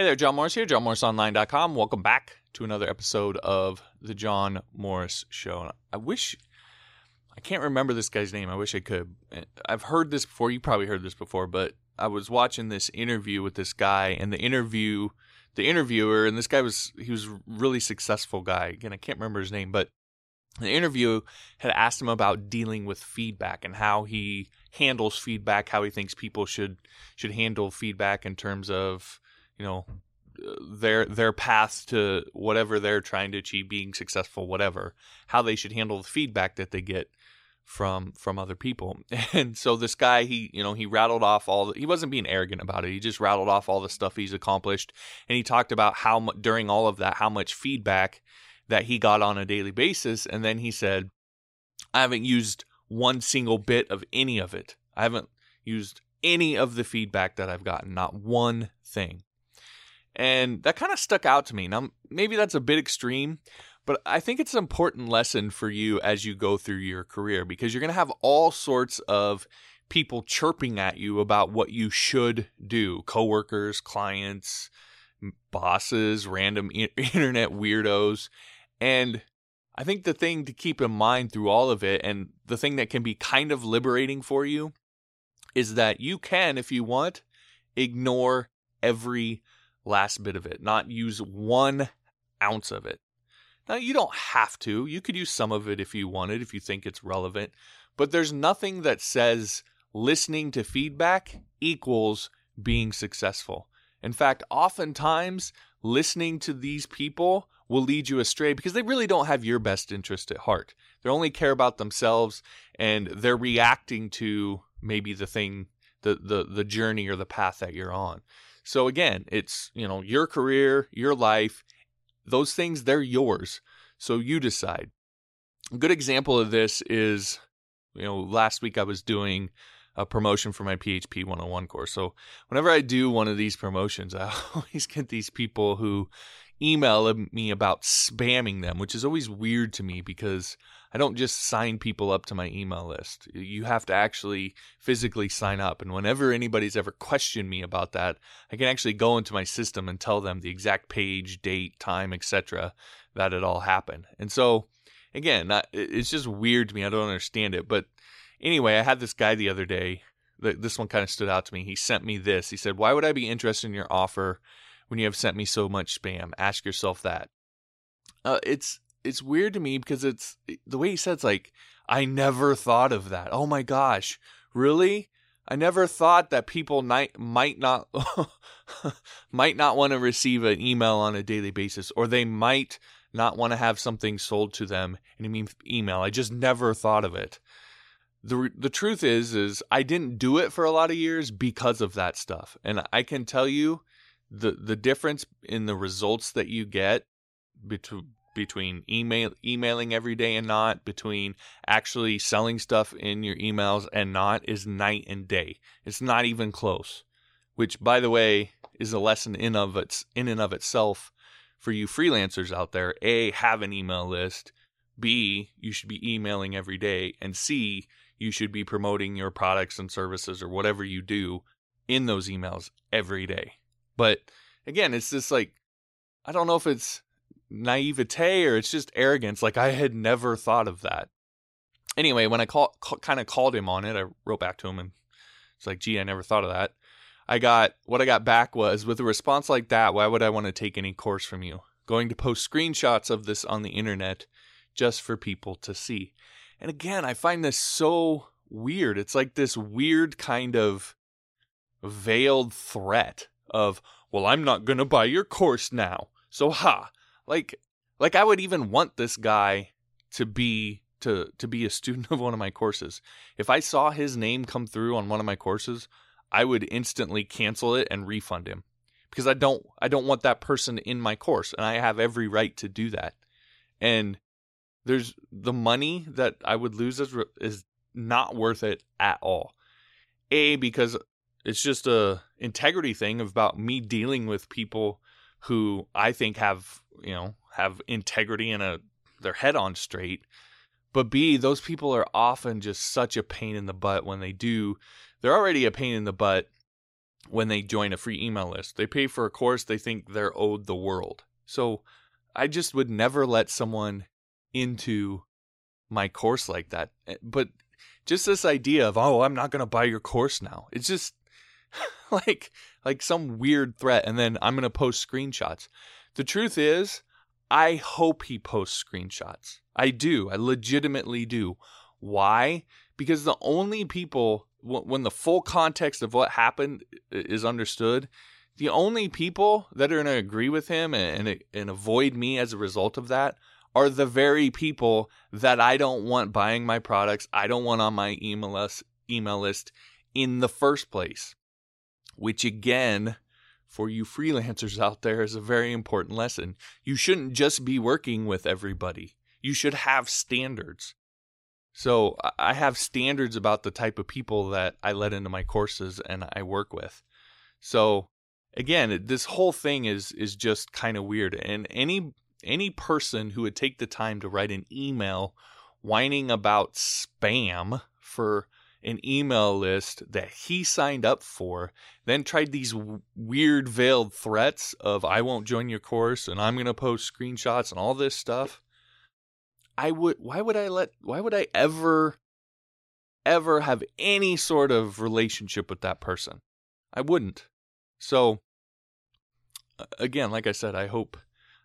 Hey there, John Morris here, johnmorrisonline.com. Welcome back to another episode of The John Morris Show. I wish, I can't remember this guy's name. I wish I could. I've heard this before. You probably heard this before, but I was watching this interview with this guy, and the interview, the interviewer, and this guy was, he was a really successful guy. Again, I can't remember his name, but the interview had asked him about dealing with feedback and how he handles feedback, how he thinks people should should handle feedback in terms of you know their their path to whatever they're trying to achieve being successful whatever how they should handle the feedback that they get from from other people. And so this guy he you know he rattled off all the, he wasn't being arrogant about it. He just rattled off all the stuff he's accomplished. And he talked about how during all of that how much feedback that he got on a daily basis. And then he said i haven't used one single bit of any of it. I haven't used any of the feedback that i've gotten not one thing and that kind of stuck out to me. Now, maybe that's a bit extreme, but I think it's an important lesson for you as you go through your career because you're going to have all sorts of people chirping at you about what you should do coworkers, clients, bosses, random internet weirdos. And I think the thing to keep in mind through all of it, and the thing that can be kind of liberating for you, is that you can, if you want, ignore every last bit of it, not use one ounce of it. Now, you don't have to. You could use some of it if you wanted, if you think it's relevant. But there's nothing that says listening to feedback equals being successful. In fact, oftentimes listening to these people will lead you astray because they really don't have your best interest at heart. They only care about themselves and they're reacting to maybe the thing, the, the, the journey or the path that you're on. So again, it's, you know, your career, your life, those things, they're yours. So you decide. A good example of this is, you know, last week I was doing a promotion for my PHP 101 course. So whenever I do one of these promotions, I always get these people who email me about spamming them, which is always weird to me because I don't just sign people up to my email list. You have to actually physically sign up. And whenever anybody's ever questioned me about that, I can actually go into my system and tell them the exact page, date, time, etc. that it all happened. And so, again, it's just weird to me. I don't understand it. But anyway, I had this guy the other day. This one kind of stood out to me. He sent me this. He said, Why would I be interested in your offer when you have sent me so much spam? Ask yourself that. Uh, it's it's weird to me because it's the way he it's like I never thought of that. Oh my gosh, really? I never thought that people might might not might not want to receive an email on a daily basis, or they might not want to have something sold to them in an email. I just never thought of it. the The truth is, is I didn't do it for a lot of years because of that stuff, and I can tell you the the difference in the results that you get between between email emailing every day and not between actually selling stuff in your emails and not is night and day. It's not even close which by the way is a lesson in of its in and of itself for you freelancers out there. A have an email list. B you should be emailing every day. And c you should be promoting your products and services or whatever you do in those emails every day but again it's just like i don't know if it's naivete or it's just arrogance. Like I had never thought of that. Anyway, when I call, call kind of called him on it, I wrote back to him and it's like, gee, I never thought of that. I got what I got back was with a response like that, why would I want to take any course from you? Going to post screenshots of this on the internet just for people to see. And again, I find this so weird. It's like this weird kind of veiled threat of, well, I'm not going to buy your course now. So, ha, like like I would even want this guy to be to to be a student of one of my courses. If I saw his name come through on one of my courses, I would instantly cancel it and refund him because I don't I don't want that person in my course and I have every right to do that. And there's the money that I would lose is, is not worth it at all. A because it's just a integrity thing about me dealing with people who I think have you know have integrity and a their head on straight. But B, those people are often just such a pain in the butt when they do. They're already a pain in the butt when they join a free email list. They pay for a course they think they're owed the world. So I just would never let someone into my course like that. Eh, but just this idea of, oh, I'm not going to buy your course now. It's just like like some weird threat and then I'm going to post screenshots. The truth is, I hope he posts screenshots. I do. I legitimately do. Why? Because the only people when the full context of what happened is understood, the only people that are going to agree with him and, and, and avoid me as a result of that are the very people that I don't want buying my products. I don't want on my email list, email list in the first place. Which again, for you freelancers out there is a very important lesson. You shouldn't just be working with everybody. You should have standards. So I have standards about the type of people that I let into my courses and I work with. So again, this whole thing is is just kind of weird. And any any person who would take the time to write an email whining about spam for an email list that he signed up for, then tried these w- weird veiled threats of I won't join your course and I'm going to post screenshots and all this stuff. I would why would I let why would I ever ever have any sort of relationship with that person? I wouldn't. So again, like I said, I hope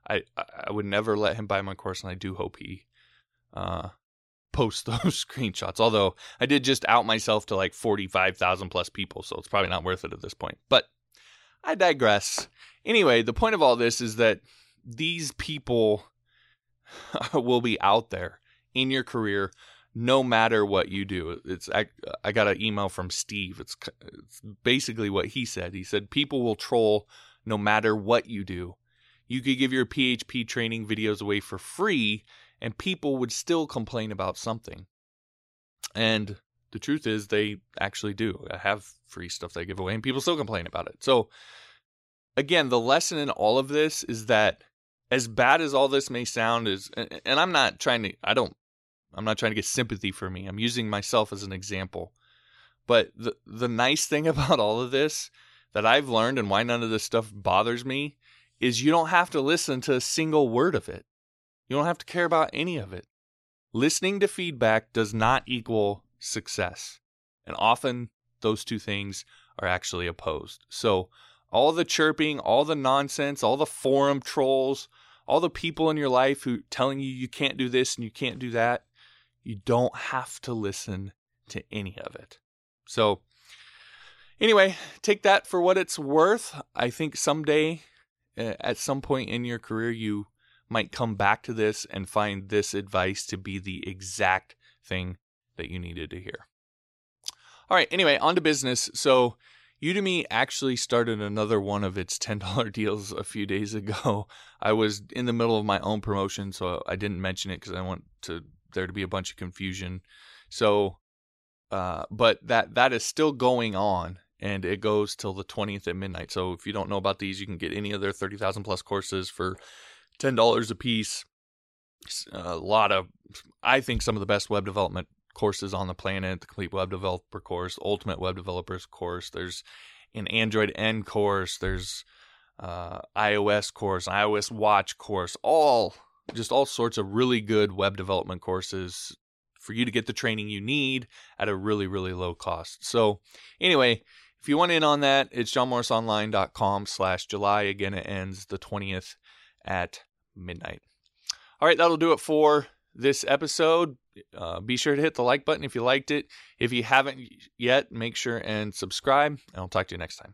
I I would never let him buy my course, and I do hope he uh, posts those screenshots. Although I did just out myself to like forty five thousand plus people, so it's probably not worth it at this point. But I digress. Anyway, the point of all this is that these people will be out there in your career no matter what you do. It's I, I got an email from Steve. It's, it's basically what he said. He said people will troll no matter what you do. You could give your PHP training videos away for free and people would still complain about something. And the truth is they actually do. I have free stuff they give away and people still complain about it. So again, the lesson in all of this is that as bad as all this may sound is and I'm not trying to I don't I'm not trying to get sympathy for me. I'm using myself as an example. But the the nice thing about all of this that I've learned and why none of this stuff bothers me is you don't have to listen to a single word of it. You don't have to care about any of it. Listening to feedback does not equal success. And often those two things are actually opposed. So all the chirping, all the nonsense, all the forum trolls, all the people in your life who telling you you can't do this and you can't do that, you don't have to listen to any of it. So anyway, take that for what it's worth. I think someday at some point in your career you might come back to this and find this advice to be the exact thing that you needed to hear. All right, anyway, on to business. So Udemy actually started another one of its $10 deals a few days ago. I was in the middle of my own promotion, so I didn't mention it because I want to there to be a bunch of confusion. So, uh, but that that is still going on, and it goes till the 20th at midnight. So if you don't know about these, you can get any of their 30,000 plus courses for $10 a piece. A lot of, I think, some of the best web development courses on the planet the complete web developer course ultimate web developers course there's an android n course there's uh, ios course ios watch course all just all sorts of really good web development courses for you to get the training you need at a really really low cost so anyway if you want in on that it's johnmorrisonline.com slash july again it ends the 20th at midnight all right that'll do it for this episode. Uh, be sure to hit the like button if you liked it. If you haven't yet, make sure and subscribe, and I'll talk to you next time.